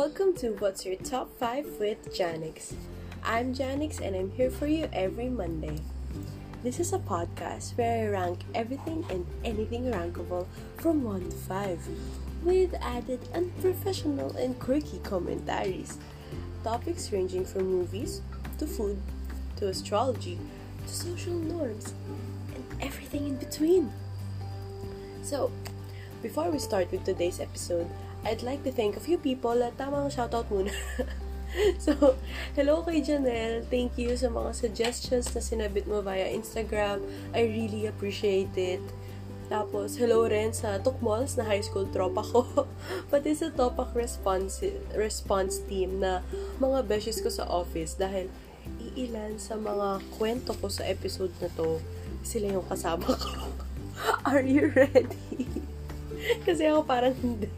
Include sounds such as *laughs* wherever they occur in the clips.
Welcome to What's Your Top 5 with Janix. I'm Janix and I'm here for you every Monday. This is a podcast where I rank everything and anything rankable from 1 to 5 with added unprofessional and quirky commentaries. Topics ranging from movies to food to astrology to social norms and everything in between. So, before we start with today's episode, I'd like to thank a few people at tamang shoutout muna. *laughs* so, hello kay Janelle. Thank you sa mga suggestions na sinabit mo via Instagram. I really appreciate it. Tapos, hello rin sa Tukmols na high school tropa ko. *laughs* Pati sa Topak response, response team na mga beshes ko sa office dahil iilan sa mga kwento ko sa episode na to, sila yung kasama ko. *laughs* Are you ready? Kasi ako parang hindi.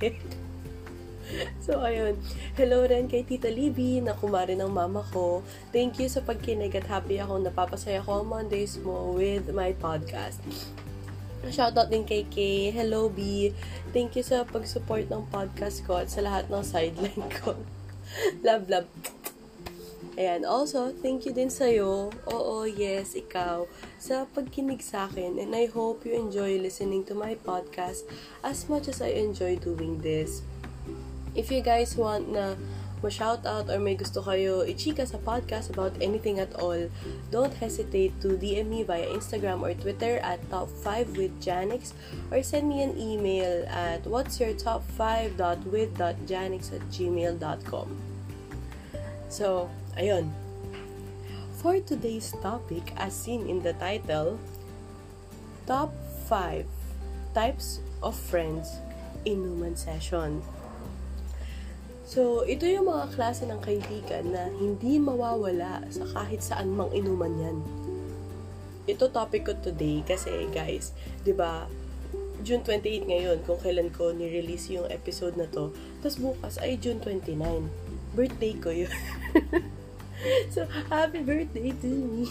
*laughs* So, ayun. Hello rin kay Tita Libby, na kumari ng mama ko. Thank you sa pagkinig at happy ako napapasaya ko ang Mondays mo with my podcast. Shoutout din kay Kay. Hello, B. Thank you sa pag-support ng podcast ko at sa lahat ng sideline ko. *laughs* love, love. Ayan, also, thank you din sa'yo. Oo, yes, ikaw. Sa pagkinig sa akin. And I hope you enjoy listening to my podcast as much as I enjoy doing this. If you guys want na ma-shout out or may gusto kayo i-chika sa podcast about anything at all, don't hesitate to DM me via Instagram or Twitter at top5 with Janix or send me an email at what's your top 5.with.janix at gmail.com. So, ayun. For today's topic, as seen in the title, Top 5 Types of Friends Inuman Session. So, ito yung mga klase ng kaibigan na hindi mawawala sa kahit saan mang inuman yan. Ito topic ko today kasi guys, 'di ba? June 28 ngayon kung kailan ko ni-release yung episode na to. Tapos bukas ay June 29. Birthday ko yun. *laughs* so, happy birthday to me.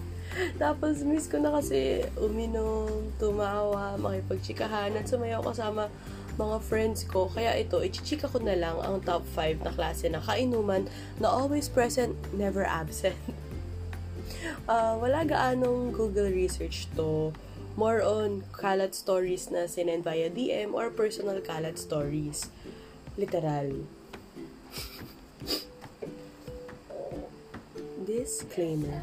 *laughs* Tapos, miss ko na kasi uminom, tumawa, makipagchikahan, at sumayaw kasama mga friends ko. Kaya ito, ichichika ko na lang ang top 5 na klase na kainuman na always present, never absent. uh, *laughs* wala gaanong Google research to. More on kalat stories na sinend via DM or personal kalat stories. Literal. *laughs* Disclaimer.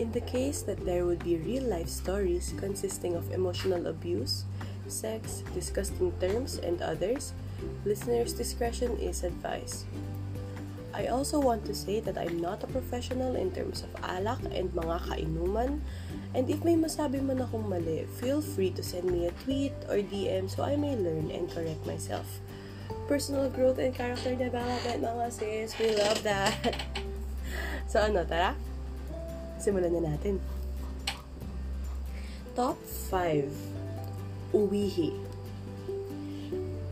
In the case that there would be real life stories consisting of emotional abuse, sex, disgusting terms, and others, listeners' discretion is advised. I also want to say that I'm not a professional in terms of alak and mga kainuman, and if may masabi man akong mali, feel free to send me a tweet or DM so I may learn and correct myself. Personal growth and character development mga sis, we love that! *laughs* so ano, tara? Simulan na natin. Top 5 uwihi.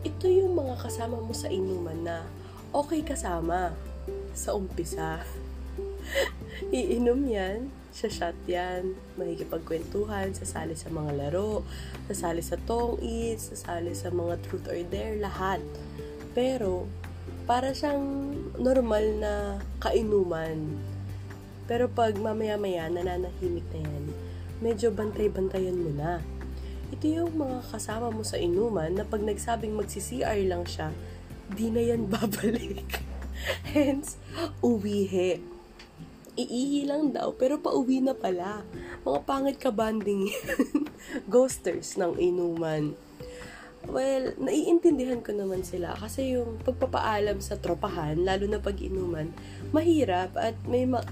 Ito yung mga kasama mo sa inuman na okay kasama sa umpisa. *laughs* Iinom yan, shot yan, makikipagkwentuhan, sasali sa mga laro, sasali sa tong eats, sasali sa mga truth or dare, lahat. Pero, para siyang normal na kainuman. Pero pag mamaya-maya nananahimik na yan, medyo bantay-bantayan mo na ito yung mga kasama mo sa inuman na pag nagsabing magsi-CR lang siya, di na yan *laughs* babalik. Hence, uwihe. Iihi lang daw, pero pauwi na pala. Mga pangit ka banding. *laughs* Ghosters ng inuman. Well, naiintindihan ko naman sila kasi yung pagpapaalam sa tropahan, lalo na pag inuman, mahirap at may ma-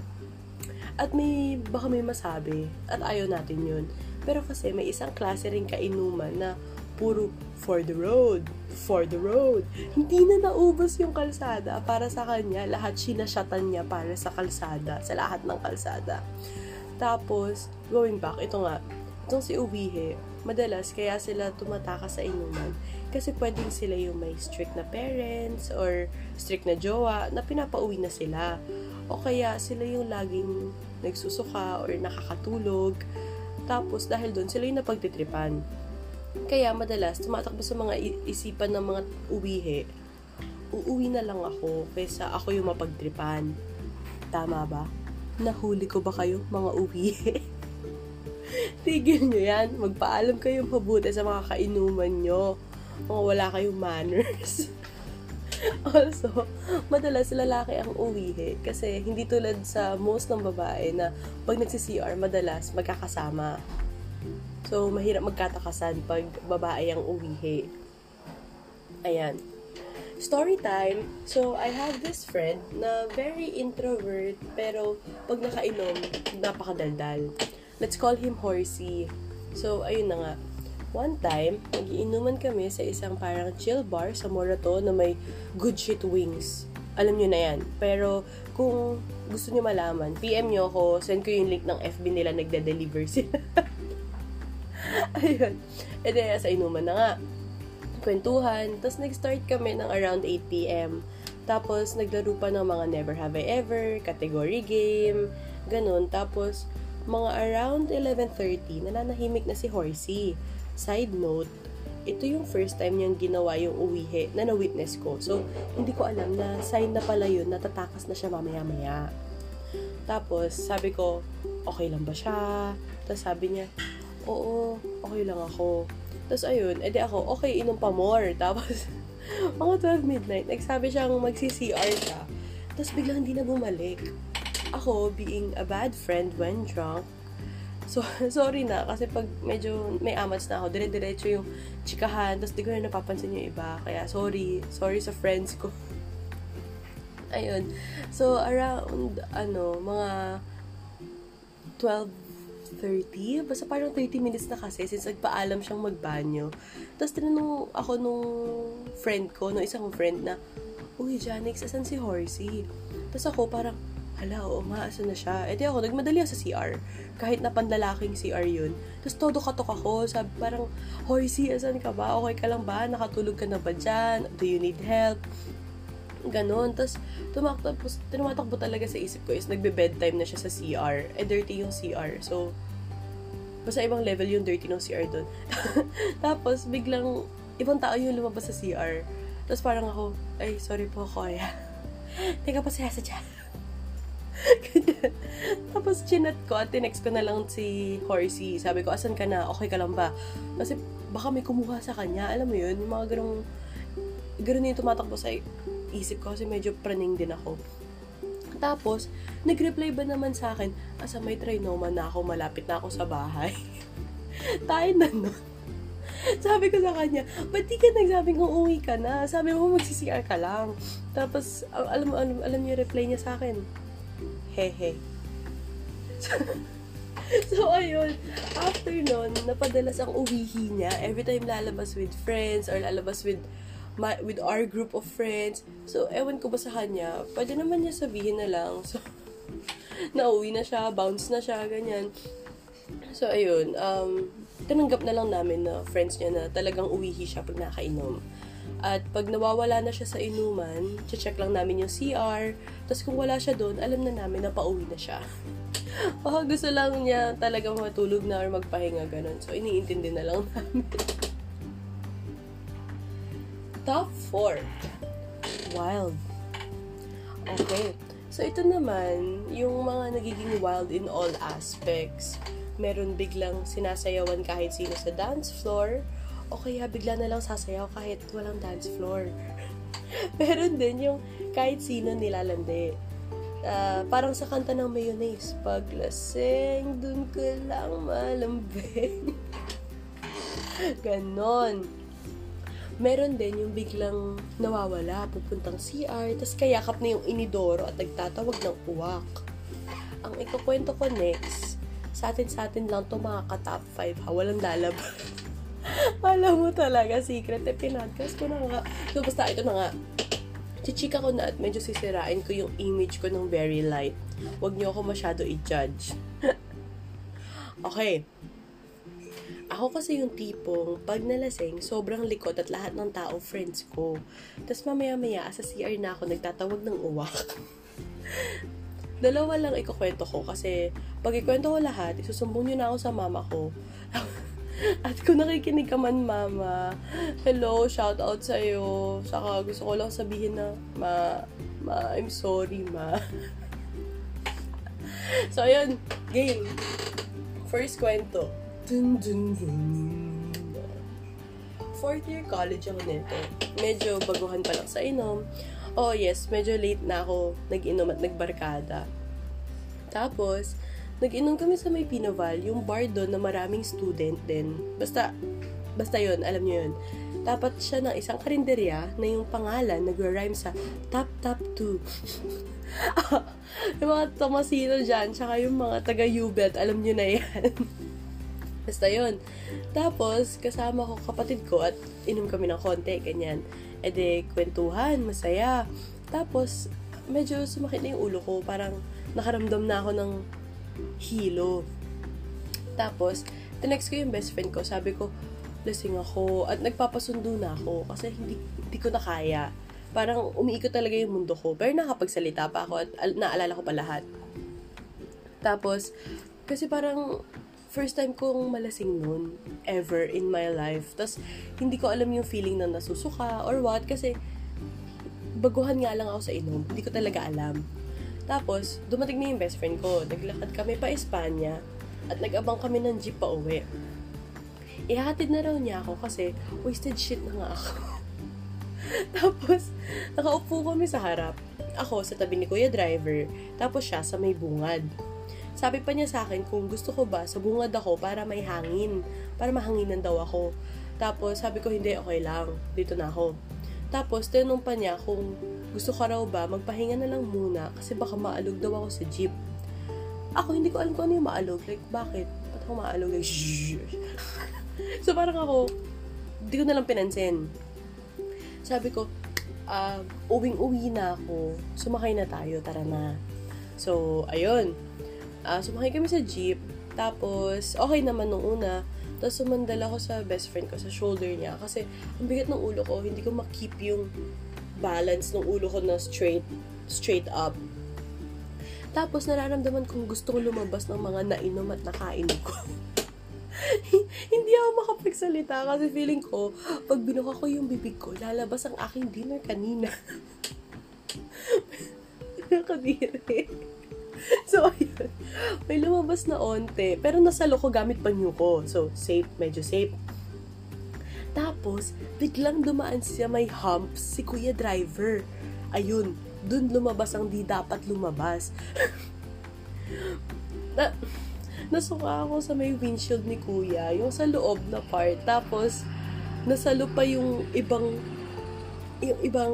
at may baka may masabi at ayaw natin yun. Pero kasi may isang klase rin kainuman na puro for the road, for the road. Hindi na naubos yung kalsada para sa kanya. Lahat sinasyatan niya para sa kalsada, sa lahat ng kalsada. Tapos, going back, ito nga, itong si Uwihe, madalas kaya sila tumataka sa inuman kasi pwedeng sila yung may strict na parents or strict na jowa na pinapauwi na sila. O kaya sila yung laging nagsusuka or nakakatulog tapos, dahil doon, sila yung napagtitripan. Kaya, madalas, tumatakbo sa mga isipan ng mga uwihe. uuwi na lang ako kaysa ako yung mapagtripan. Tama ba? Nahuli ko ba kayo, mga uwi? *laughs* Tigil nyo yan. Magpaalam kayo mabuti sa mga kainuman nyo. Mga wala kayong manners. *laughs* *laughs* also, madalas lalaki ang uwihi kasi hindi tulad sa most ng babae na pag nagsi-CR, madalas magkakasama. So, mahirap magkatakasan pag babae ang uwihi. Ayan. Story time. So, I have this friend na very introvert pero pag nakainom, napakadaldal. Let's call him Horsey. So, ayun na nga. One time, nagiinuman kami sa isang parang chill bar sa Morato na may good shit wings. Alam nyo na yan. Pero, kung gusto nyo malaman, PM nyo ako, send ko yung link ng FB nila, nagde-deliver sila. *laughs* Ayun. E then, sa inuman na nga. Kwentuhan. Tapos, nag-start kami ng around 8pm. Tapos, naglaro pa ng mga Never Have I Ever, category game, ganun. Tapos, mga around 11.30, nananahimik na si Horsey. Side note, ito yung first time niyang ginawa yung uwihe na na-witness ko. So, hindi ko alam na sign na pala yun, natatakas na siya mamaya-maya. Tapos, sabi ko, okay lang ba siya? Tapos sabi niya, oo, okay lang ako. Tapos ayun, edi ako, okay, inom pa more. *laughs* Tapos, mga 12 midnight, nagsabi siyang magsi-CR siya. Tapos biglang hindi na bumalik ako, being a bad friend when drunk, So, *laughs* sorry na, kasi pag medyo may amats na ako, dire-diretso yung chikahan, tapos di ko na napapansin yung iba. Kaya, sorry. Sorry sa friends ko. *laughs* Ayun. So, around, ano, mga 12.30, basta parang 30 minutes na kasi since nagpaalam siyang magbanyo. Tapos tinanong ako nung friend ko, nung isang friend na, Uy, Janix, asan si Horsey? Tapos ako parang, hala, oo nga, asa na siya. E di ako, nagmadali ako sa CR. Kahit na panlalaking CR yun. Tapos todo katok ako, sabi parang, Hoy, si, asan ka ba? Okay ka lang ba? Nakatulog ka na ba dyan? Do you need help? Ganon. Tapos, tumakbo, tumatakbo talaga sa isip ko is nagbe-bedtime na siya sa CR. Eh, dirty yung CR. So, basta ibang level yung dirty ng CR doon. *laughs* Tapos, biglang, ibang tao yung lumabas sa CR. Tapos parang ako, ay, sorry po, Koya. *laughs* Teka pa siya sa dyan. *laughs* Tapos chinat ko at tinext ko na lang si Horsey. Sabi ko, asan ka na? Okay ka lang ba? Kasi baka may kumuha sa kanya. Alam mo yun, yung mga ganong, ganun yung tumatakbo sa isip ko kasi medyo praning din ako. Tapos, nag-reply ba naman sa akin, asa may trinoma na ako, malapit na ako sa bahay. *laughs* Tayo na nun. *laughs* Sabi ko sa kanya, ba't di ka nagsabing uuwi ka na? Sabi mo, magsisiyar ka lang. Tapos, alam, alam, alam niyo reply niya sa akin, hehe. *laughs* so, ayun. After nun, napadalas ang uwihi niya. Every time lalabas with friends or lalabas with my, with our group of friends. So, ewan ko ba sa kanya, pwede naman niya sabihin na lang. *laughs* So, nauwi na siya, bounce na siya, ganyan. So, ayun. Um, tinanggap na lang namin na friends niya na talagang uwihi siya pag nakainom. At pag nawawala na siya sa inuman, check lang namin yung CR. Tapos kung wala siya doon, alam na namin na pauwi na siya. Baka *laughs* gusto lang niya talaga matulog na or magpahinga ganun. So, iniintindi na lang namin. *laughs* Top 4. Wild. Okay. So, ito naman, yung mga nagiging wild in all aspects. Meron biglang sinasayawan kahit sino sa dance floor o kaya bigla na lang sasayaw kahit walang dance floor. *laughs* Meron din yung kahit sino nilalande. Uh, parang sa kanta ng mayonnaise, paglaseng, dun ka lang malambing. *laughs* Ganon. Meron din yung biglang nawawala, pupuntang CR, tas kayakap na yung inidoro at nagtatawag ng uwak. Ang ikukwento ko next, sa atin sa atin lang to mga ka-top 5 ha, walang lalabas. *laughs* *laughs* Alam mo talaga, secret. Eh, pinodcast ko na nga. So, basta ito na nga. Chichika ko na at medyo sisirain ko yung image ko ng very light. Huwag niyo ako masyado i-judge. *laughs* okay. Ako kasi yung tipong, pag nalasing, sobrang likot at lahat ng tao friends ko. Tapos mamaya-maya, sa CR na ako, nagtatawag ng uwak. *laughs* Dalawa lang ikukwento ko kasi pag ikwento ko lahat, isusumbong nyo na ako sa mama ko. At kung nakikinig ka man, mama, hello, shout out sa'yo. Saka gusto ko lang sabihin na, ma, ma, I'm sorry, ma. *laughs* so, ayun, game. First kwento. Dun, dun, dun. Fourth year college ako nito. Medyo baguhan pa lang sa inom. Oh yes, medyo late na ako nag-inom at nagbarkada. Tapos, nag-inom kami sa may Pinoval, yung bar doon na maraming student din. Basta, basta yon alam niyo yun. Dapat siya ng isang karinderya na yung pangalan nagra-rhyme sa Tap Tap 2. *laughs* yung mga Tomasino dyan, tsaka yung mga taga-Ubet, alam niyo na yan. *laughs* Basta yon Tapos, kasama ko kapatid ko at inom kami ng konti, ganyan. E de, kwentuhan, masaya. Tapos, medyo sumakit na yung ulo ko. Parang nakaramdam na ako ng hilo. Tapos, tinext ko yung best friend ko. Sabi ko, lasing ako. At nagpapasundo na ako. Kasi hindi, hindi ko na kaya. Parang umiikot talaga yung mundo ko. Pero nakapagsalita pa ako at al- naalala ko pa lahat. Tapos, kasi parang first time kong malasing noon ever in my life. Tapos, hindi ko alam yung feeling na nasusuka or what. Kasi, baguhan nga lang ako sa inom. Hindi ko talaga alam. Tapos, dumating na yung best friend ko. Naglakad kami pa Espanya at nag-abang kami ng jeep pa uwi. Ihatid na raw niya ako kasi wasted shit na nga ako. *laughs* Tapos, nakaupo kami sa harap. Ako sa tabi ni Kuya Driver, tapos siya sa may bungad. Sabi pa niya sa akin kung gusto ko ba sa bungad ako para may hangin, para mahanginan daw ako. Tapos sabi ko hindi, okay lang, dito na ako. Tapos tinanong pa niya kung gusto ka raw ba, magpahinga na lang muna kasi baka maalog daw ako sa jeep. Ako, hindi ko alam kung ano yung maalog. Like, bakit? Ba't ako maalog? Like, *laughs* so, parang ako, hindi ko na lang pinansin. Sabi ko, uh, uwing-uwi na ako. Sumakay na tayo, tara na. So, ayun. Uh, sumakay kami sa jeep. Tapos, okay naman nung una. Tapos sumandal ako sa best friend ko, sa shoulder niya. Kasi, ang bigat ng ulo ko, hindi ko makip yung balance ng ulo ko na straight, straight up. Tapos, nararamdaman kong gusto ko lumabas ng mga nainom at nakain ko. *laughs* hindi ako makapagsalita kasi feeling ko, pag binuka ko yung bibig ko, lalabas ang aking dinner kanina. *laughs* Nakadiri. *laughs* so, ayun. May lumabas na onte. Pero nasalo ko gamit panyo ko. So, safe. Medyo safe. Tapos, biglang dumaan siya may hump si Kuya Driver. Ayun, dun lumabas ang di dapat lumabas. *laughs* na, nasuka ako sa may windshield ni Kuya, yung sa loob na part. Tapos, nasalo pa yung ibang yung ibang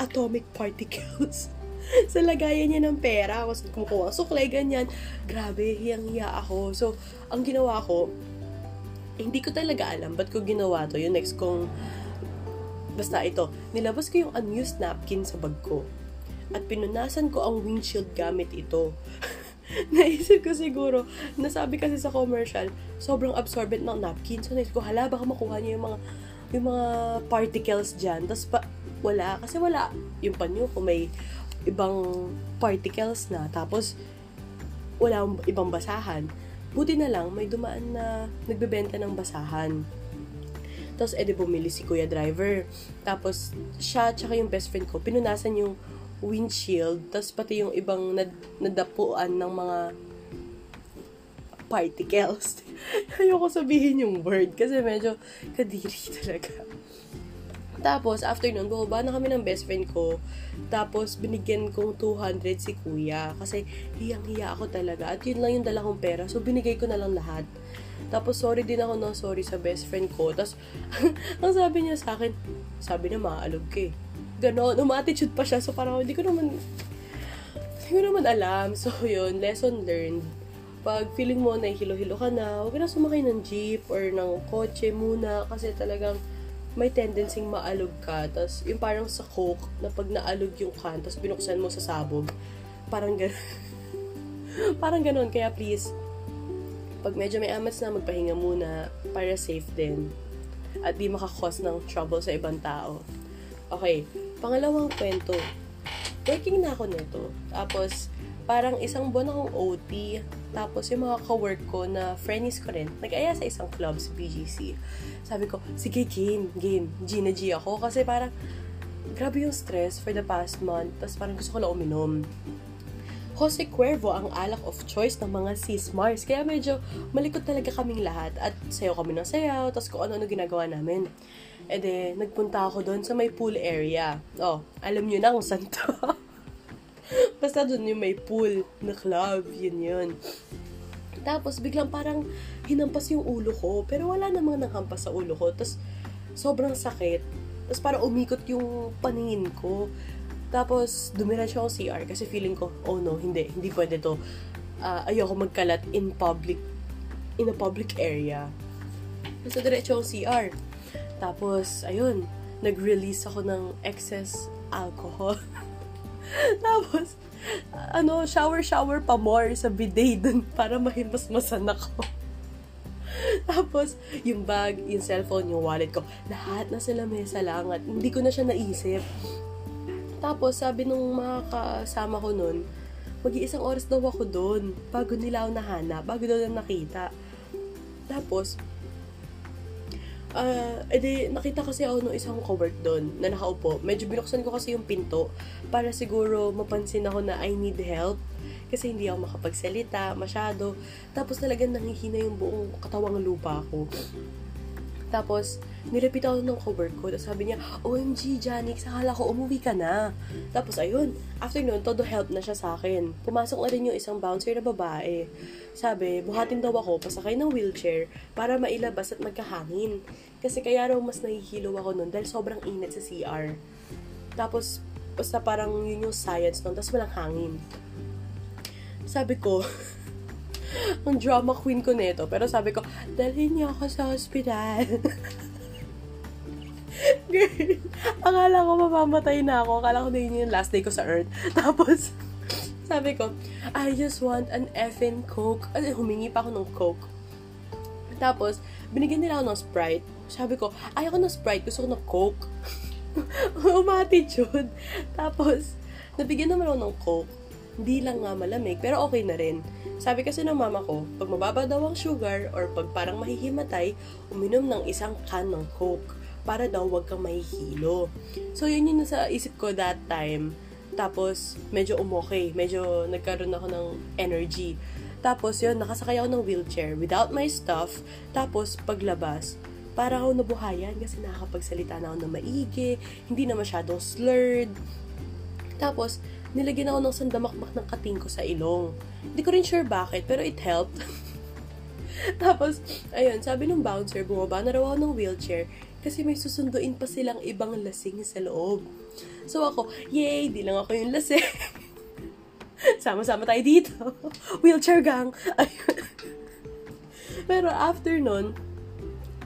atomic particles *laughs* sa lagayan niya ng pera. Ako kumukuha suklay, ganyan. Grabe, hiyang-hiya ako. So, ang ginawa ko, hindi ko talaga alam ba't ko ginawa to. Yung next kong, basta ito, nilabas ko yung unused napkin sa bag ko. At pinunasan ko ang windshield gamit ito. *laughs* naisip ko siguro, nasabi kasi sa commercial, sobrang absorbent ng napkin. So, naisip ko, hala, baka makuha niya yung mga, yung mga particles dyan. Tapos, pa, wala. Kasi wala. Yung panyo ko may ibang particles na. Tapos, wala ibang basahan. Buti na lang, may dumaan na nagbebenta ng basahan. Tapos, edi bumili si Kuya Driver. Tapos, siya tsaka yung best friend ko, pinunasan yung windshield. Tapos, pati yung ibang nad- nadapuan ng mga particles. *laughs* Ayoko sabihin yung word kasi medyo kadiri *laughs* talaga. Tapos, after nun, bumaba na kami ng best friend ko. Tapos, binigyan kong 200 si kuya. Kasi, hiyang-hiya ako talaga. At yun lang yung dala kong pera. So, binigay ko na lang lahat. Tapos, sorry din ako ng sorry sa best friend ko. Tapos, *laughs* ang sabi niya sa akin, sabi na maalog ka eh. Ganon, umatitude pa siya. So, parang hindi ko naman, hindi ko naman alam. So, yun, lesson learned. Pag feeling mo na hilo-hilo ka na, huwag na sumakay ng jeep or ng kotse muna kasi talagang may tendency maalog ka. Tapos, yung parang sa coke, na pag naalog yung can, tapos binuksan mo sa sabog, parang gano'n. *laughs* parang gano'n. Kaya please, pag medyo may amats na, magpahinga muna para safe din. At di makakos ng trouble sa ibang tao. Okay, pangalawang kwento. Working na ako nito. Tapos, parang isang buwan akong OT. Tapos yung mga ka-work ko na friends ko rin, nag-aya sa isang club sa BGC. Sabi ko, sige game, game. G na G ako. Kasi parang, grabe yung stress for the past month. Tapos parang gusto ko lang uminom. Jose Cuervo ang alak of choice ng mga sis Mars. Kaya medyo malikot talaga kaming lahat. At sayo kami ng sayaw, tapos kung ano-ano ginagawa namin. E de, nagpunta ako doon sa may pool area. Oh, alam nyo na kung saan to. *laughs* Basta doon yung may pool na club, yun yun. Tapos biglang parang hinampas yung ulo ko, pero wala namang nanghampas sa ulo ko. Tapos sobrang sakit. Tapos parang umikot yung paningin ko. Tapos, dumiretso ako CR kasi feeling ko, oh no, hindi, hindi pwede to. Uh, ayoko magkalat in public, in a public area. So, diretso ako CR. Tapos, ayun, nag-release ako ng excess alcohol. *laughs* Tapos, ano, shower-shower pa more sa bidet dun para mahimasmasan ako. Tapos, yung bag, yung cellphone, yung wallet ko, lahat na sila mesa lang at hindi ko na siya naisip. Tapos, sabi nung mga kasama ko nun, mag-iisang oras daw ako doon bago nila ako nahanap, bago daw na nakita. Tapos, uh, edi, nakita kasi ako nung isang cowork doon na nakaupo. Medyo binuksan ko kasi yung pinto para siguro mapansin ako na I need help kasi hindi ako makapagsalita masyado. Tapos talagang nangihina yung buong katawang lupa ko. Tapos, nirepit ako ng cowork ko. Tapos sabi niya, OMG, Janix, akala ko umuwi ka na. Tapos ayun, after nun, todo help na siya sa akin. Pumasok na rin yung isang bouncer na babae. Sabi, buhatin daw ako, pasakay ng wheelchair para mailabas at magkahangin. Kasi kaya raw mas nahihilo ako nun dahil sobrang init sa CR. Tapos, basta parang yun yung science nun, tapos walang hangin. Sabi ko, *laughs* *laughs* ang drama queen ko nito. Pero sabi ko, dalhin niyo ako sa hospital. *laughs* Akala ko mamamatay na ako. Akala ko na yun yung last day ko sa earth. *laughs* Tapos, sabi ko, I just want an effing Coke. Ano, humingi pa ako ng Coke. Tapos, binigyan nila ako ng Sprite. Sabi ko, ayaw ko ng Sprite, gusto ko ng Coke. Umatitude. Tapos, nabigyan naman ako ng Coke. Hindi lang nga malamig, pero okay na rin. Sabi kasi ng mama ko, pag mababa daw ang sugar or pag parang mahihimatay, uminom ng isang can ng Coke para daw wag kang mahihilo. So, yun yung nasa isip ko that time. Tapos, medyo umokay. Medyo nagkaroon ako ng energy. Tapos, yun, nakasakay ako ng wheelchair without my stuff. Tapos, paglabas, para ako nabuhayan kasi nakakapagsalita na ako ng maigi, hindi na masyadong slurred. Tapos, nilagyan ako ng sandamakmak ng kating ko sa ilong. Hindi ko rin sure bakit, pero it helped. *laughs* Tapos, ayun, sabi ng bouncer, bumaba na raw ako ng wheelchair kasi may susunduin pa silang ibang lasing sa loob. So ako, yay, di lang ako yung lasing. *laughs* Sama-sama tayo dito. *laughs* Wheelchair gang. Ayun. Pero after nun,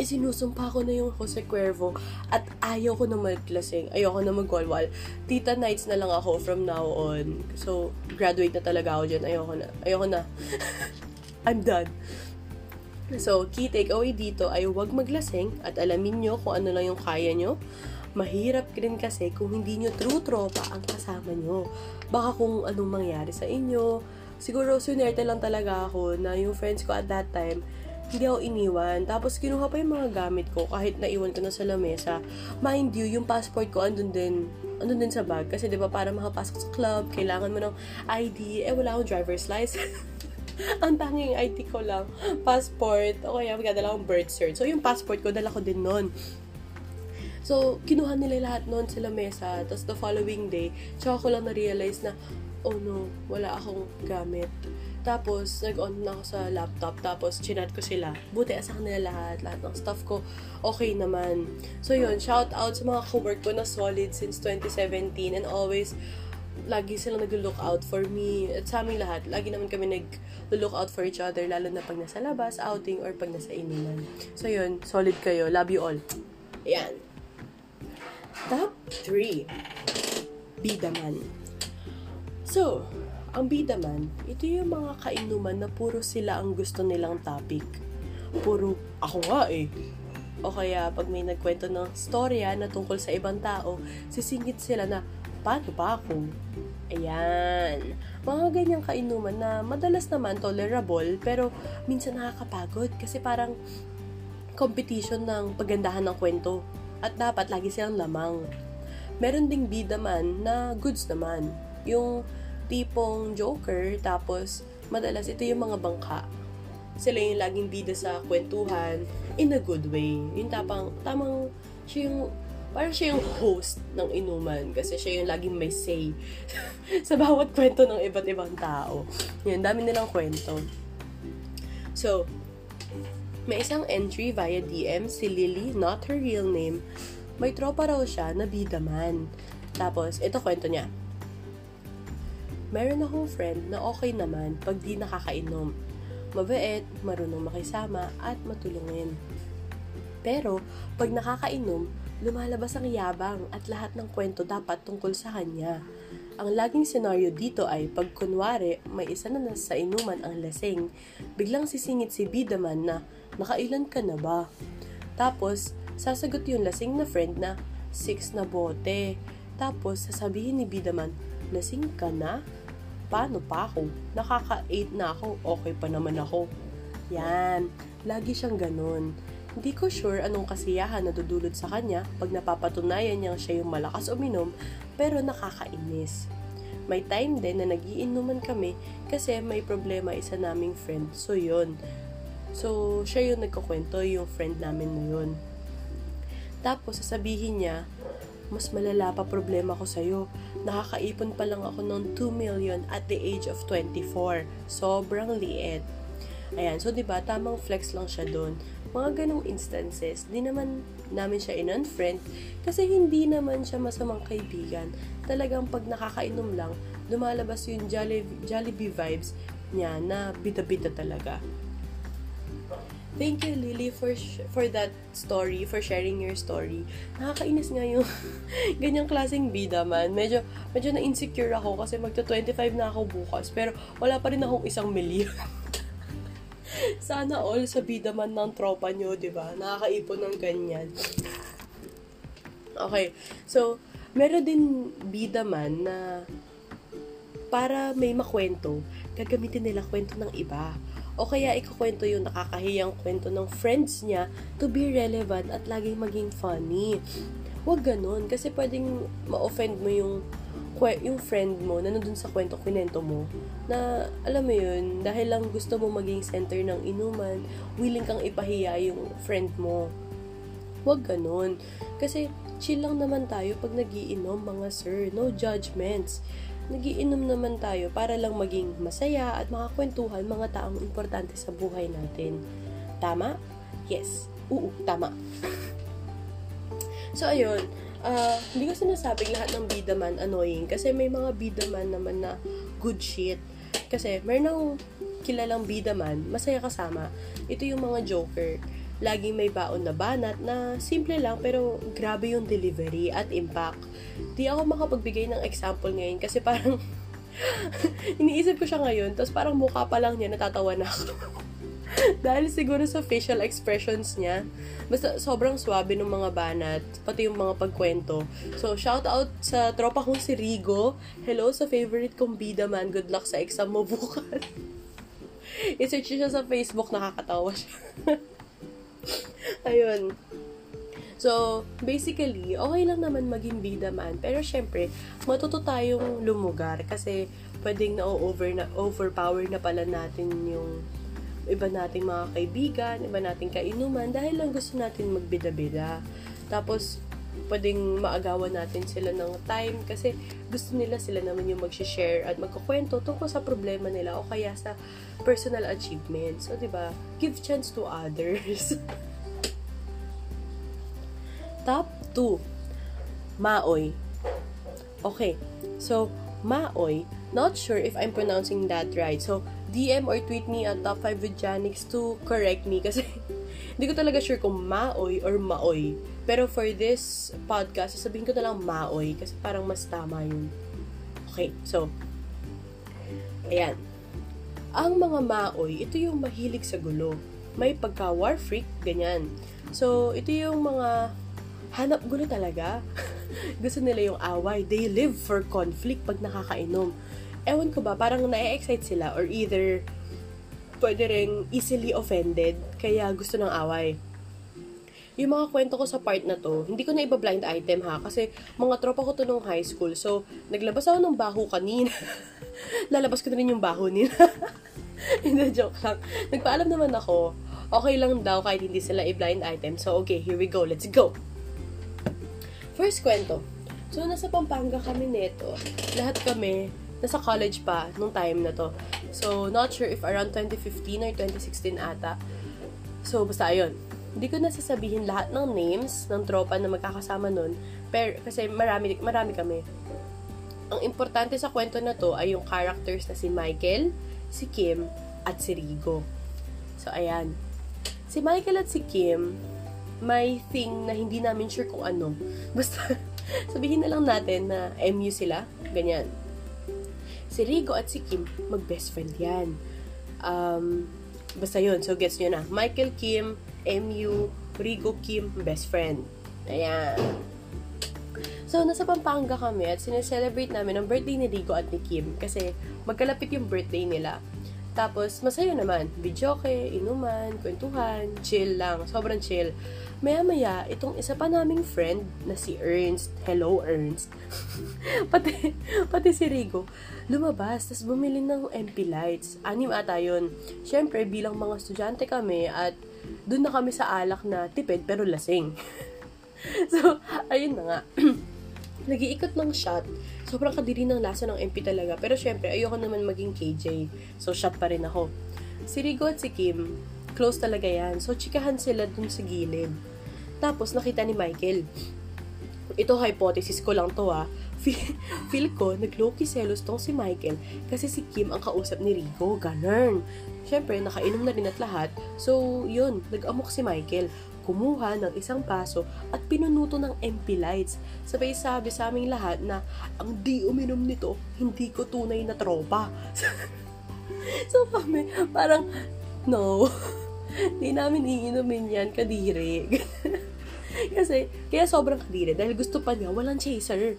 isinusumpa ko na yung Jose Cuervo at ayaw ko na maglasing. Ayaw ko na magwalwal. Tita nights na lang ako from now on. So, graduate na talaga ako dyan. Ayaw ko na. Ayaw ko na. *laughs* I'm done. So, key takeaway dito ay huwag maglasing at alamin nyo kung ano lang yung kaya nyo. Mahirap rin kasi kung hindi nyo true tropa ang kasama nyo. Baka kung anong mangyari sa inyo. Siguro, sunerte lang talaga ako na yung friends ko at that time, hindi ako iniwan. Tapos, kinuha pa yung mga gamit ko kahit naiwan ko na sa lamesa. Mind you, yung passport ko andun din, andun din sa bag. Kasi, di ba, para makapasok sa club, kailangan mo ng ID. Eh, wala akong driver's license. *laughs* ang tanging ID ko lang, passport, o kaya magdadala akong birth cert. So, yung passport ko, dala ko din nun. So, kinuha nila lahat noon sa lamesa. Tapos, the following day, tsaka ko lang na-realize na, oh no, wala akong gamit. Tapos, nag-on na ako sa laptop. Tapos, chinat ko sila. Buti, asa kanila lahat. Lahat ng stuff ko, okay naman. So, yun. Shout out sa mga co-work ko na solid since 2017 and always lagi silang nag-look out for me at sa aming lahat. Lagi naman kami nag-look out for each other, lalo na pag nasa labas, outing, or pag nasa inuman. So yun, solid kayo. Love you all. Ayan. Top 3. Bidaman. So, ang bidaman, ito yung mga kainuman na puro sila ang gusto nilang topic. Puro, ako nga eh. O kaya, pag may nagkwento ng storya na tungkol sa ibang tao, sisingit sila na, paano ba ako? Ayan. Mga ganyang kainuman na madalas naman tolerable pero minsan nakakapagod kasi parang competition ng pagandahan ng kwento at dapat lagi silang lamang. Meron ding bida man na goods naman. Yung tipong joker tapos madalas ito yung mga bangka. Sila yung laging bida sa kwentuhan in a good way. Yung tapang, tamang, siya yung, parang siya yung host ng inuman kasi siya yung laging may say *laughs* sa bawat kwento ng iba't ibang tao. Yun, dami nilang kwento. So, may isang entry via DM, si Lily, not her real name. May tropa raw siya na bida man. Tapos, ito kwento niya. Meron akong friend na okay naman pag di nakakainom. Mabait, marunong makisama, at matulungin. Pero, pag nakakainom, lumalabas ang yabang at lahat ng kwento dapat tungkol sa kanya. Ang laging senaryo dito ay pag kunwari may isa na nasa inuman ang lasing, biglang sisingit si Bidaman na nakailan ka na ba? Tapos, sasagot yung lasing na friend na six na bote. Tapos, sasabihin ni Bidaman, lasing ka na? Paano pa ako? Nakaka-8 na ako, okay pa naman ako. Yan, lagi siyang ganun. Hindi ko sure anong kasiyahan na dudulot sa kanya pag napapatunayan niyang siya yung malakas uminom pero nakakainis. May time din na nagiinuman kami kasi may problema isa naming friend. So, yun. So, siya yung nagkukwento, yung friend namin na yun. Tapos, sasabihin niya, mas malala pa problema ko sa'yo. Nakakaipon pa lang ako ng 2 million at the age of 24. Sobrang liit. Ayan, so 'di ba tamang flex lang siya doon. Mga ganong instances, di naman namin siya in-unfriend kasi hindi naman siya masamang kaibigan. Talagang pag nakakainom lang, lumalabas yung Jollibee, Jollibee vibes niya na bida-bida talaga. Thank you, Lily, for sh- for that story, for sharing your story. Nakakainis nga yung *laughs* ganyang klaseng bida man. Medyo, medyo na-insecure ako kasi magto-25 na ako bukas. Pero wala pa rin akong isang milyon. *laughs* Sana all sa bida man ng tropa nyo, di ba? Nakakaipon ng ganyan. Okay, so, meron din bida man na para may makwento, gagamitin nila kwento ng iba. O kaya ikukwento yung nakakahiyang kwento ng friends niya to be relevant at laging maging funny. Huwag ganun, kasi pwedeng ma-offend mo yung yung friend mo na nandun sa kwento kwento mo na alam mo yun dahil lang gusto mo maging center ng inuman willing kang ipahiya yung friend mo Huwag ganun. Kasi chill lang naman tayo pag nagiinom mga sir. No judgments. Nagiinom naman tayo para lang maging masaya at makakwentuhan mga taong importante sa buhay natin. Tama? Yes. Oo, tama. so, ayun. Uh, hindi ko sinasabing lahat ng bida man annoying kasi may mga bida man naman na good shit. Kasi meron akong kilalang bida man, masaya kasama. Ito yung mga joker laging may baon na banat na simple lang pero grabe yung delivery at impact. Di ako makapagbigay ng example ngayon kasi parang *laughs* iniisip ko siya ngayon tapos parang mukha pa lang niya natatawa na ako. *laughs* Dahil siguro sa facial expressions niya, basta sobrang swabe ng mga banat, pati yung mga pagkwento. So, shout out sa tropa kong si Rigo. Hello sa favorite kong bida man. Good luck sa exam mo *laughs* bukas. I-search siya sa Facebook, nakakatawa siya. *laughs* Ayun. So, basically, okay lang naman maging bida man. Pero, syempre, matuto tayong lumugar kasi pwedeng na-over na, overpower na pala natin yung iba nating mga kaibigan, iba nating kainuman dahil lang gusto natin magbida-bida. Tapos, pwedeng maagawan natin sila ng time kasi gusto nila sila naman yung mag-share at magkukwento tungkol sa problema nila o kaya sa personal achievements. So, di ba? Give chance to others. *laughs* Top 2. Maoy. Okay. So, Maoy, not sure if I'm pronouncing that right. So, DM or tweet me at Top 5 with Janix to correct me kasi *laughs* hindi ko talaga sure kung Maoy or Maoy. Pero for this podcast, sasabihin ko na lang Maoy kasi parang mas tama yun. Okay, so, ayan. Ang mga Maoy, ito yung mahilig sa gulo. May pagka-war freak, ganyan. So, ito yung mga hanap gulo talaga. *laughs* gusto nila yung away. They live for conflict pag nakakainom. Ewan ko ba, parang na-excite sila or either pwede rin easily offended kaya gusto ng away. Yung mga kwento ko sa part na to, hindi ko na iba blind item ha, kasi mga tropa ko to nung high school. So, naglabas ako ng baho kanina. *laughs* Lalabas ko na rin yung baho nila. *laughs* Hindi, joke lang. Nagpaalam naman ako, okay lang daw kahit hindi sila i-blind item. So, okay, here we go. Let's go! First kwento. So, nasa Pampanga kami neto. Lahat kami, nasa college pa nung time na to. So, not sure if around 2015 or 2016 ata. So, basta ayun. Hindi ko nasasabihin lahat ng names ng tropa na magkakasama nun. Pero, kasi marami, marami kami. Ang importante sa kwento na to ay yung characters na si Michael, si Kim, at si Rigo. So, ayan. Si Michael at si Kim, may thing na hindi namin sure kung ano. Basta, *laughs* sabihin na lang natin na MU sila. Ganyan. Si Rigo at si Kim, mag-best friend yan. Um, basta yun. So, gets nyo na. Michael, Kim, MU, Rigo, Kim, best friend. Ayan. So, nasa Pampanga kami at sineselebrate namin ang birthday ni Rigo at ni Kim kasi magkalapit yung birthday nila. Tapos, masaya naman. Videoke, inuman, kwentuhan, chill lang. Sobrang chill. Maya-maya, itong isa pa naming friend na si Ernst, hello Ernst, *laughs* pati, pati si Rigo, lumabas, tapos bumili ng MP lights. Anim ata yun. Siyempre, bilang mga estudyante kami at doon na kami sa alak na tipid pero lasing. *laughs* so, ayun na nga. *clears throat* Nagiikot ng shot. Sobrang kadiri ng lasa ng MP talaga. Pero syempre, ayoko naman maging KJ. So, shot pa rin ako. Si Rigo at si Kim, close talaga yan. So, chikahan sila dun sa gilid. Tapos, nakita ni Michael. Ito, hypothesis ko lang to ah. *laughs* Feel ko, nag-low-key selos tong si Michael kasi si Kim ang kausap ni Rico. Ganun. Siyempre, nakainom na rin at lahat. So, yun, nag-amok si Michael. Kumuha ng isang paso at pinunuto ng MP lights. Sabay sabi sa aming lahat na ang di uminom nito, hindi ko tunay na tropa. *laughs* so kami, parang, no, *laughs* di namin iinumin yan, kadiri. *laughs* Kasi, kaya sobrang kadiri dahil gusto pa niya, walang chaser.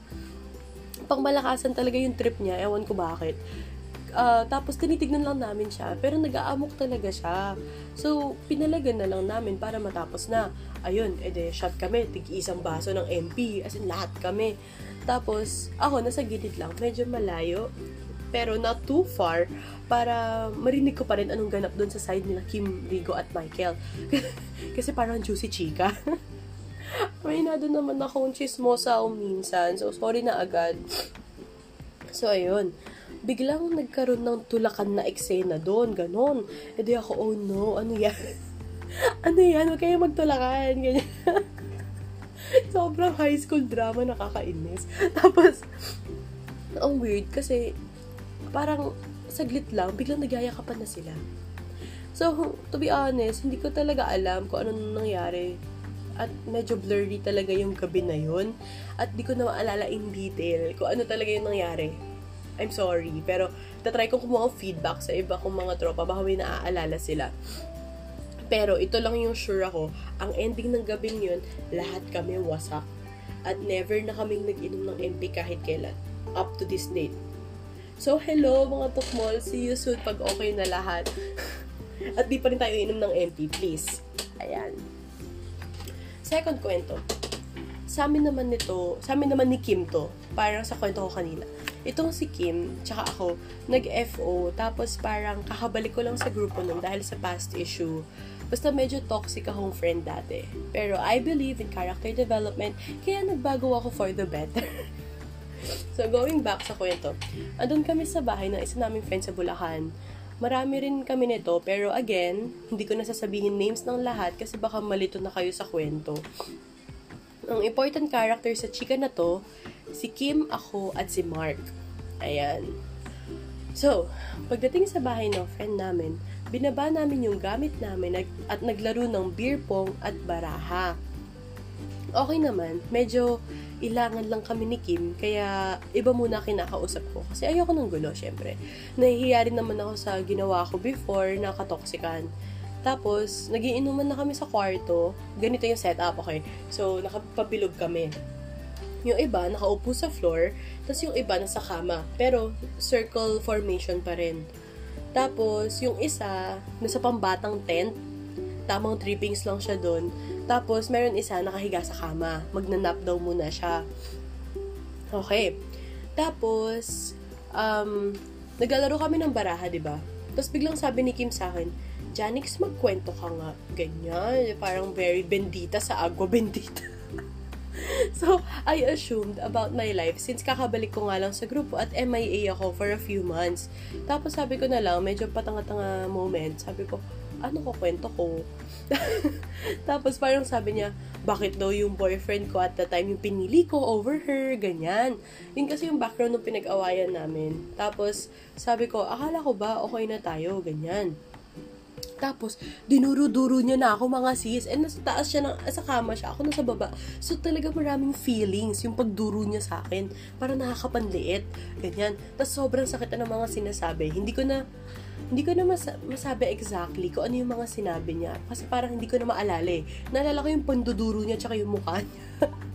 Pangmalakasan talaga yung trip niya, ewan ko bakit. Uh, tapos tinitignan lang namin siya, pero nag-aamok talaga siya. So, pinalagan na lang namin para matapos na. Ayun, ede, shot kami, tig isang baso ng MP, as in lahat kami. Tapos, ako, nasa gilid lang, medyo malayo, pero not too far, para marinig ko pa rin anong ganap doon sa side nila Kim, Rigo, at Michael. *laughs* Kasi parang juicy chika. *laughs* May na doon naman akong chismosa o minsan, so sorry na agad. So, ayun biglang nagkaroon ng tulakan na eksena doon, ganon. E di ako, oh no, ano yan? *laughs* ano yan? Huwag kayo magtulakan, ganyan. *laughs* Sobrang high school drama, nakakainis. *laughs* Tapos, ang weird kasi parang saglit lang, biglang nagyayakapan na sila. So, to be honest, hindi ko talaga alam kung ano nangyari. At medyo blurry talaga yung gabi na yun. At di ko na maalala in detail kung ano talaga yung nangyari I'm sorry. Pero, tatry ko kumuha feedback sa iba kong mga tropa. Baka may naaalala sila. Pero, ito lang yung sure ako. Ang ending ng gabing yun, lahat kami wasak. At never na kaming nag-inom ng MP kahit kailan. Up to this date. So, hello mga tukmol. See you soon pag okay na lahat. *laughs* At di pa rin tayo inom ng MP, please. Ayan. Second kwento. Sa amin naman nito, sa amin naman ni Kim to. Parang sa kwento ko kanina itong si Kim, tsaka ako, nag-FO, tapos parang kakabalik ko lang sa grupo nun dahil sa past issue. Basta medyo toxic akong friend dati. Pero I believe in character development, kaya nagbago ako for the better. *laughs* so, going back sa kwento, andun kami sa bahay ng isa naming friend sa Bulacan. Marami rin kami nito, pero again, hindi ko nasasabihin names ng lahat kasi baka malito na kayo sa kwento. Ang important character sa chika na to Si Kim, ako, at si Mark. Ayan. So, pagdating sa bahay ng friend namin, binaba namin yung gamit namin at naglaro ng beer pong at baraha. Okay naman, medyo ilangan lang kami ni Kim, kaya iba muna kinakausap ko. Kasi ayoko ng gulo, syempre. Nahihiya rin naman ako sa ginawa ko before, nakatoksikan. Tapos, nagiinuman na kami sa kwarto. Ganito yung setup, okay? So, nakapabilog kami Yung iba, nakaupo sa floor, tapos yung iba nasa kama. Pero, circle formation pa rin. Tapos, yung isa, nasa pambatang tent, tamang trippings lang siya doon. Tapos, meron isa nakahiga sa kama. Magnanap daw muna siya. Okay. Tapos, um, naglalaro kami ng baraha, di ba? Tapos biglang sabi ni Kim sa akin, Janix, magkwento ka nga. Ganyan. Parang very bendita sa agua bendita. *laughs* *laughs* so, I assumed about my life since kakabalik ko nga lang sa grupo at MIA ako for a few months. Tapos sabi ko na lang, medyo patanga-tanga moment, sabi ko, ano ko kwento *laughs* ko? Tapos parang sabi niya, bakit daw yung boyfriend ko at the time yung pinili ko over her, ganyan. Yun kasi yung background ng pinag-awayan namin. Tapos sabi ko, akala ko ba okay na tayo, ganyan. Tapos, dinuro-duro niya na ako mga sis. And nasa taas siya, ng, sa kama siya. Ako nasa baba. So, talaga maraming feelings yung pagduro niya sa akin. Para nakakapanliit. Ganyan. Tapos, sobrang sakit na ng mga sinasabi. Hindi ko na, hindi ko na mas- masabi exactly kung ano yung mga sinabi niya. Kasi parang hindi ko na maalala eh. Naalala ko yung panduduro niya tsaka yung mukha niya. *laughs*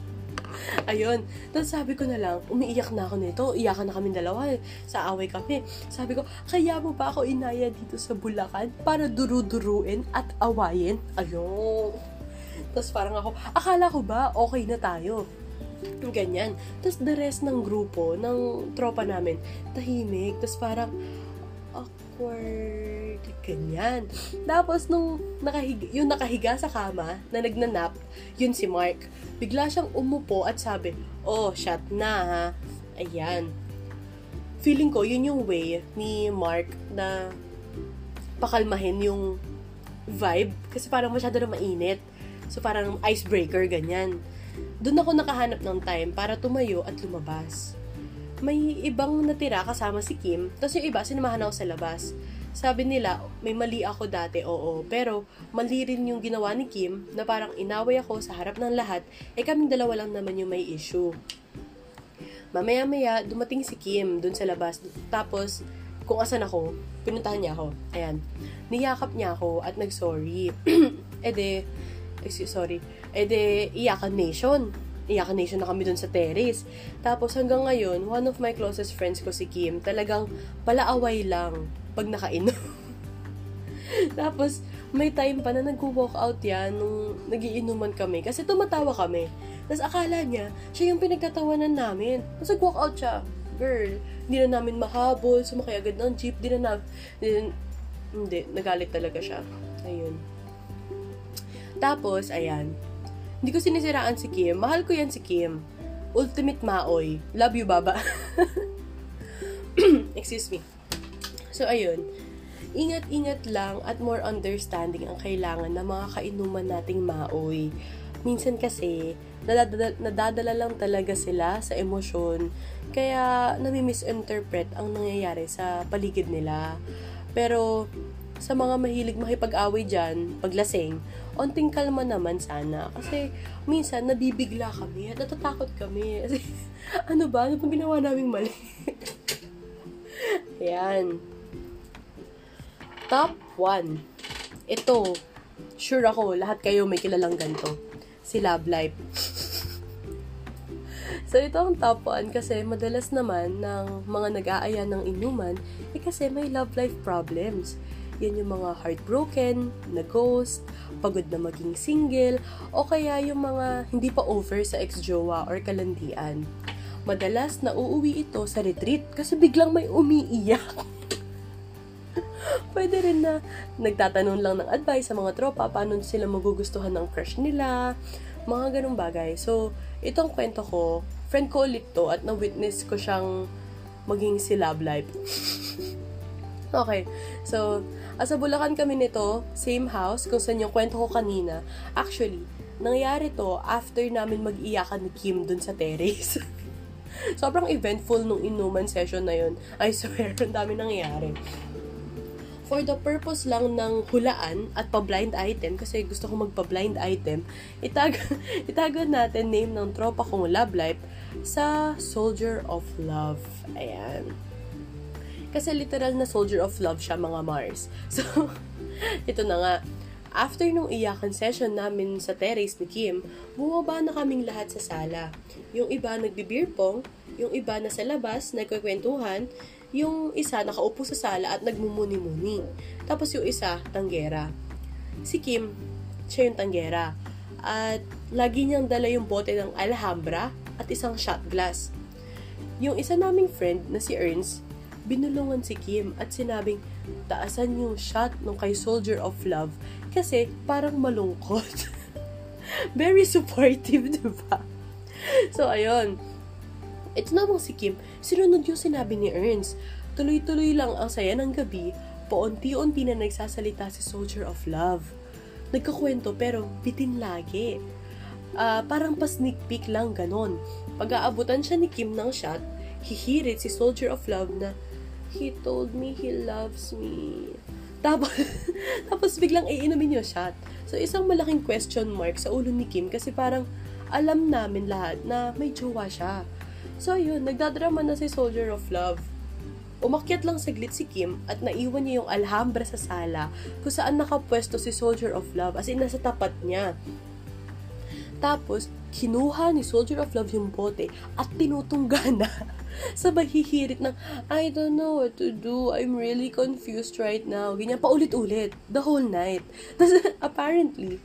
*laughs* Ayun. Tapos sabi ko na lang, umiiyak na ako nito. Iyakan na kami dalawa. Eh. Sa away kami. Sabi ko, kaya mo ba ako inaya dito sa Bulacan para duru-duruin at awayin? Ayun. Tapos parang ako, akala ko ba okay na tayo? Ganyan. Tapos the rest ng grupo, ng tropa namin, tahimik. Tapos parang, awkward. Ganyan. Tapos, nung nakahiga, yung nakahiga sa kama, na nagnanap, yun si Mark. Bigla siyang umupo at sabi, oh, shot na ha. Ayan. Feeling ko, yun yung way ni Mark na pakalmahin yung vibe. Kasi parang masyado na mainit. So, parang icebreaker, ganyan. Doon ako nakahanap ng time para tumayo at lumabas may ibang natira kasama si Kim, tapos yung iba, sinamahan ako sa labas. Sabi nila, may mali ako dati, oo. Pero, mali rin yung ginawa ni Kim, na parang inaway ako sa harap ng lahat, eh kaming dalawa lang naman yung may issue. Mamaya-maya, dumating si Kim dun sa labas. Tapos, kung asan ako, pinuntahan niya ako. Ayan. Niyakap niya ako at nag-sorry. e de, excuse, sorry. E de, iyakan nation iyakan nation na kami dun sa terrace. Tapos hanggang ngayon, one of my closest friends ko si Kim, talagang palaaway lang pag nakainom. *laughs* Tapos, may time pa na nag-walk out yan nung nagiinuman kami. Kasi tumatawa kami. Tapos akala niya, siya yung pinagtatawanan namin. Tapos nag-walk out siya. Girl, hindi na namin mahabol, sumakay agad ng jeep, di na na... Hindi, nagalit talaga siya. Ayun. Tapos, ayan, hindi ko sinisiraan si Kim. Mahal ko yan si Kim. Ultimate maoy. Love you, baba. *laughs* Excuse me. So, ayun. Ingat-ingat lang at more understanding ang kailangan ng mga kainuman nating maoy. Minsan kasi, nadadala, nadadala lang talaga sila sa emosyon. Kaya, nami-misinterpret ang nangyayari sa paligid nila. Pero, sa mga mahilig makipag-away dyan, paglasing, onting kalma naman sana. Kasi, minsan, nabibigla kami at natatakot kami. *laughs* Ano ba? Ano pang ginawa naming mali? *laughs* Ayan. Top 1. Ito, sure ako, lahat kayo may kilalang ganito. Si Love Life. *laughs* so, ito ang top 1 kasi madalas naman ng mga nag-aaya ng inuman, eh kasi may love life problems. Yan yung mga heartbroken, na ghost, pagod na maging single, o kaya yung mga hindi pa over sa ex-jowa or kalandian. Madalas na uuwi ito sa retreat kasi biglang may umiiyak. *laughs* Pwede rin na nagtatanong lang ng advice sa mga tropa paano sila magugustuhan ng crush nila, mga ganong bagay. So, itong kwento ko, friend ko ulit to at na-witness ko siyang maging si love life. *laughs* okay, so, Asa Bulacan kami nito, same house, kung saan yung kwento ko kanina. Actually, nangyari to after namin mag-iyakan ni Kim dun sa terrace. *laughs* Sobrang eventful nung inuman session na yun. I swear, *laughs* ang dami nangyayari. For the purpose lang ng hulaan at pa-blind item, kasi gusto ko magpa-blind item, itag *laughs* itago natin name ng tropa kong love life sa Soldier of Love. Ayan. Kasi literal na soldier of love siya mga Mars. *laughs* So, ito na nga. After nung iyakan session namin sa terrace ni Kim, bumaba na kaming lahat sa sala. Yung iba nagbi-beer pong, yung iba na sa labas, nagkukwentuhan, yung isa nakaupo sa sala at nagmumuni-muni. Tapos yung isa, tanggera. Si Kim, siya yung tanggera. At lagi niyang dala yung bote ng Alhambra at isang shot glass. Yung isa naming friend na si Ernst, binulungan si Kim at sinabing, taasan yung shot nung kay Soldier of Love kasi parang malungkot. *laughs* Very supportive, di ba? So, ayun. Ito namang si Kim, sinunod yung sinabi ni Ernst. Tuloy-tuloy lang ang saya ng gabi, paunti-unti na nagsasalita si Soldier of Love. Nagkakwento pero bitin lagi. Uh, parang pa-sneak peek lang ganon. Pag-aabutan siya ni Kim ng shot, hihirit si Soldier of Love na, He told me he loves me. Tapos, *laughs* tapos biglang iinumin yung shot. So, isang malaking question mark sa ulo ni Kim kasi parang alam namin lahat na may jowa siya. So, yun, nagdadrama na si Soldier of Love. Umakyat lang saglit si Kim at naiwan niya yung alhambra sa sala kung saan nakapwesto si Soldier of Love as in nasa tapat niya. Tapos, kinuha ni Soldier of Love yung bote at tinutungga *laughs* na. Sabay hihirit ng, I don't know what to do. I'm really confused right now. Ganyan, paulit-ulit. The whole night. *laughs* Tapos, apparently,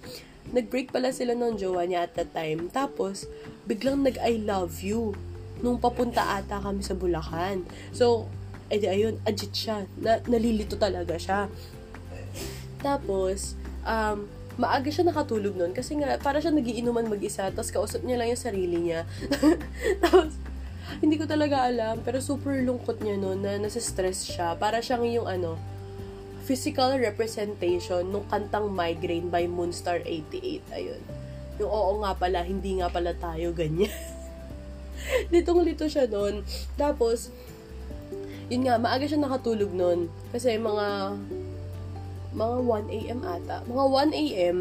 nag-break pala sila ng jowa niya at that time. Tapos, biglang nag-I love you. Nung papunta ata kami sa Bulacan. So, edi ayun, agit siya. Na, nalilito talaga siya. Tapos, um, maaga siya nakatulog nun kasi nga para siya nagiinuman mag-isa tapos kausap niya lang yung sarili niya. *laughs* tapos hindi ko talaga alam pero super lungkot niya nun na nasa stress siya. Para siyang yung ano physical representation nung kantang Migraine by Moonstar 88. Ayun. Yung oo nga pala, hindi nga pala tayo ganyan. *laughs* *laughs* Litong lito siya nun. Tapos, yun nga, maaga siya nakatulog nun. Kasi mga mga 1 a.m. ata. Mga 1 a.m.,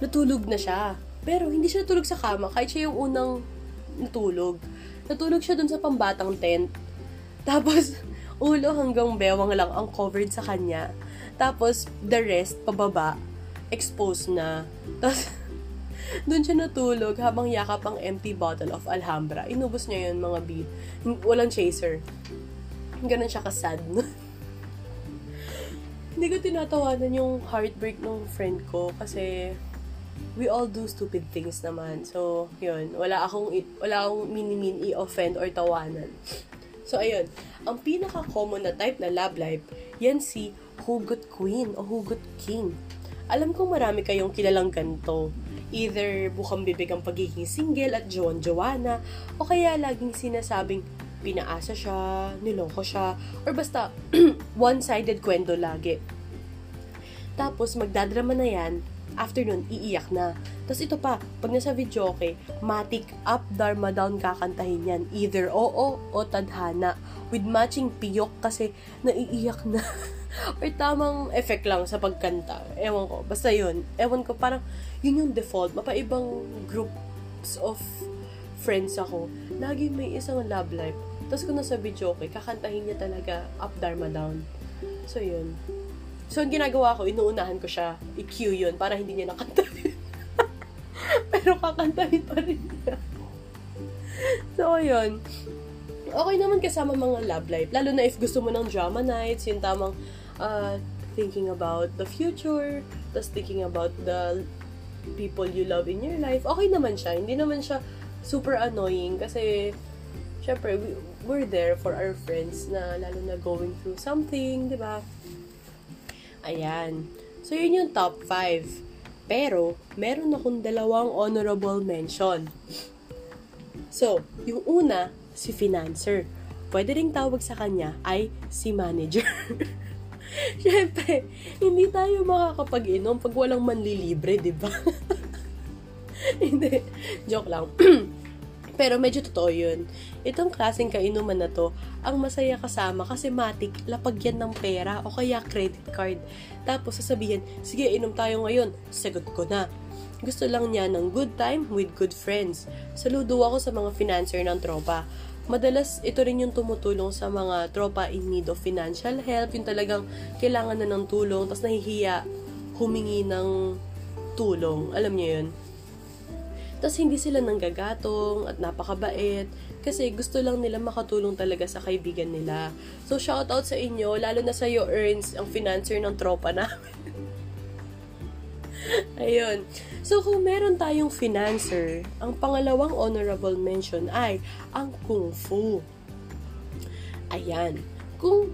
natulog na siya. Pero hindi siya natulog sa kama, kahit siya yung unang natulog. Natulog siya dun sa pambatang tent. Tapos, *laughs* ulo hanggang bewang lang ang covered sa kanya. Tapos, the rest, pababa, exposed na. Tapos, dun siya natulog habang yakap ang empty bottle of Alhambra. Inubos niya yun, mga B. Walang chaser. Ganun siya kasad. *laughs* hindi ko tinatawanan yung heartbreak ng friend ko kasi we all do stupid things naman. So, yun. Wala akong, wala akong mini-min i-offend or tawanan. So, ayun. Ang pinaka-common na type na love life, yan si Hugot Queen o Hugot King. Alam kong marami kayong kilalang ganito. Either bukang bibig ang pagiging single at Joan Joanna, o kaya laging sinasabing pinaasa siya, niloko siya, or basta *clears throat* one-sided kwento lagi. Tapos magdadrama na yan, after nun, iiyak na. Tapos ito pa, pag nasa video okay, matic up, dharma down kakantahin yan. Either oo o tadhana. With matching piyok kasi naiiyak na. *laughs* Or tamang effect lang sa pagkanta. Ewan ko. Basta yun. Ewan ko, parang yun yung default. Mapaibang groups of friends ako. Lagi may isang love life tapos kung nasa video okay, kakantahin niya talaga up, dharma, down. So, yun. So, ang ginagawa ko, inuunahan ko siya, i-cue yun, para hindi niya nakantahin. *laughs* Pero kakantahin pa rin niya. so, yun. Okay naman kasama mga love life. Lalo na if gusto mo ng drama nights, yung tamang uh, thinking about the future, tapos thinking about the people you love in your life. Okay naman siya. Hindi naman siya super annoying kasi syempre, we, we're there for our friends na lalo na going through something, di ba? Ayan. So, yun yung top 5. Pero, meron akong dalawang honorable mention. So, yung una, si financer. Pwede ring tawag sa kanya ay si manager. *laughs* *laughs* Siyempre, hindi tayo makakapag-inom pag walang manlilibre, di ba? *laughs* hindi. Joke lang. *clears throat* Pero medyo totoo yun. Itong klaseng kainuman na to, ang masaya kasama kasi matik, lapag yan ng pera o kaya credit card. Tapos sasabihin, sige inom tayo ngayon, sagot ko na. Gusto lang niya ng good time with good friends. Saludo ako sa mga financer ng tropa. Madalas ito rin yung tumutulong sa mga tropa in need of financial help, yung talagang kailangan na ng tulong, tapos nahihiya humingi ng tulong. Alam niyo yun? Tapos hindi sila nanggagatong at napakabait kasi gusto lang nila makatulong talaga sa kaibigan nila. So, shoutout sa inyo, lalo na sa iyo, Earns, ang financer ng tropa namin. *laughs* Ayun. So, kung meron tayong financer, ang pangalawang honorable mention ay ang Kung Fu. Ayan. Kung...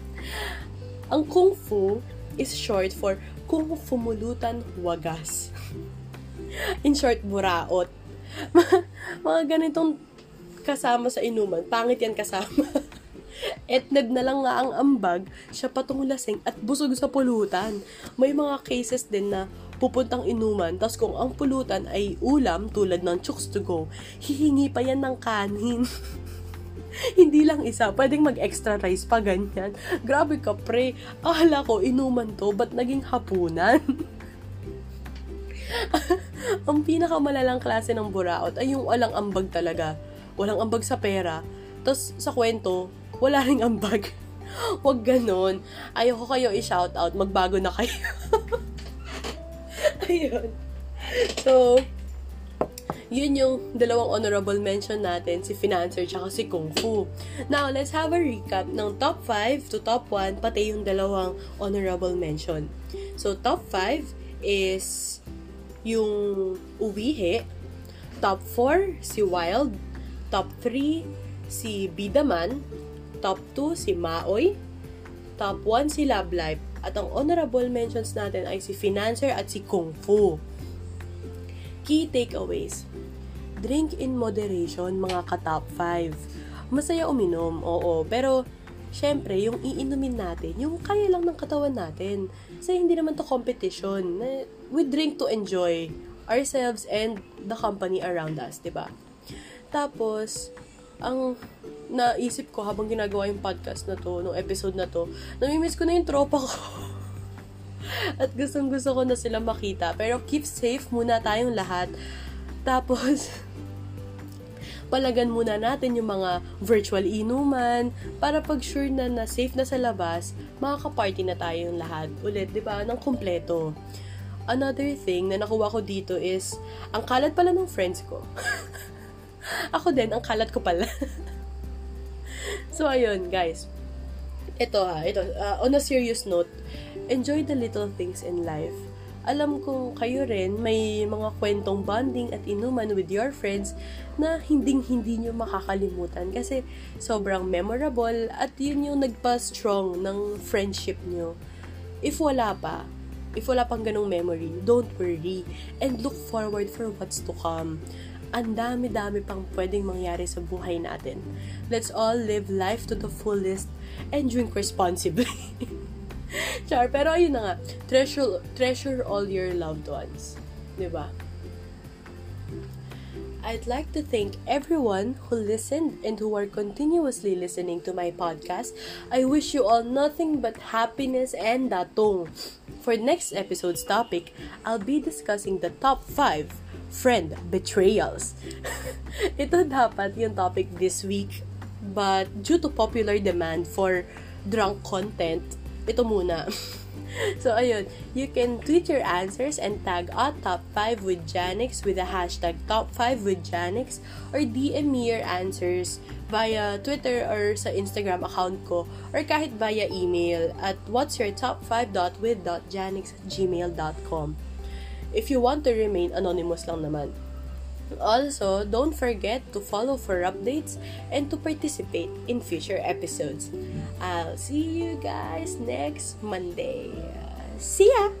*laughs* ang Kung Fu is short for Kung Fumulutan Wagas. *laughs* In short, buraot. mga ganitong kasama sa inuman. Pangit yan kasama. Etned na lang nga ang ambag, siya patong lasing at busog sa pulutan. May mga cases din na pupuntang inuman, tas kung ang pulutan ay ulam tulad ng chooks to go, hihingi pa yan ng kanin. *laughs* Hindi lang isa, pwedeng mag-extra rice pa ganyan. Grabe ka pre, akala ko inuman to, ba't naging hapunan? *laughs* ang pinakamalalang klase ng buraot ay yung walang ambag talaga. Walang ambag sa pera. Tapos sa kwento, wala ring ambag. *laughs* Huwag ganon. Ayoko kayo i-shout out. Magbago na kayo. *laughs* Ayun. So, yun yung dalawang honorable mention natin, si Financer tsaka si Kung Fu. Now, let's have a recap ng top 5 to top 1, pati yung dalawang honorable mention. So, top 5 is yung Uwihe, top 4 si Wild, top 3 si Bidaman, top 2 si Maoy, top 1 si Love Life, at ang honorable mentions natin ay si Financer at si Kung Fu. Key takeaways. Drink in moderation, mga ka-top 5. Masaya uminom, oo. Pero, syempre, yung iinumin natin, yung kaya lang ng katawan natin. Kasi hindi naman to competition. We drink to enjoy ourselves and the company around us, ba? Tapos, ang naisip ko habang ginagawa yung podcast na to, nung episode na to, namimiss ko na yung tropa ko. *laughs* At gustong gusto ko na sila makita. Pero keep safe muna tayong lahat. Tapos, *laughs* palagan muna natin yung mga virtual inuman para pag sure na na safe na sa labas, makaka-party na tayong lahat ulit, di ba? Ng kumpleto. Another thing na nakuha ko dito is, ang kalat pala ng friends ko. *laughs* *laughs* Ako din, ang kalat ko pala. *laughs* so, ayun, guys. Ito ha, ito. Uh, on a serious note, enjoy the little things in life. Alam kong kayo rin may mga kwentong bonding at inuman with your friends na hinding-hindi nyo makakalimutan kasi sobrang memorable at yun yung nagpa-strong ng friendship nyo. If wala pa, if wala pang ganong memory, don't worry and look forward for what's to come ang dami-dami pang pwedeng mangyari sa buhay natin. Let's all live life to the fullest and drink responsibly. *laughs* Char, pero ayun na nga, treasure, treasure all your loved ones. Ba? I'd like to thank everyone who listened and who are continuously listening to my podcast. I wish you all nothing but happiness and datong. For next episode's topic, I'll be discussing the top 5 friend betrayals. *laughs* Ito dapat yung topic this week, but due to popular demand for drunk content, ito muna. *laughs* so, ayun, you can tweet your answers and tag at top 5 with Janix with the hashtag top 5 with Janix or DM me your answers via Twitter or sa Instagram account ko or kahit via email at what's your top 5.with.janix at gmail.com if you want to remain anonymous lang naman. Also, don't forget to follow for updates and to participate in future episodes. I'll see you guys next Monday. See ya!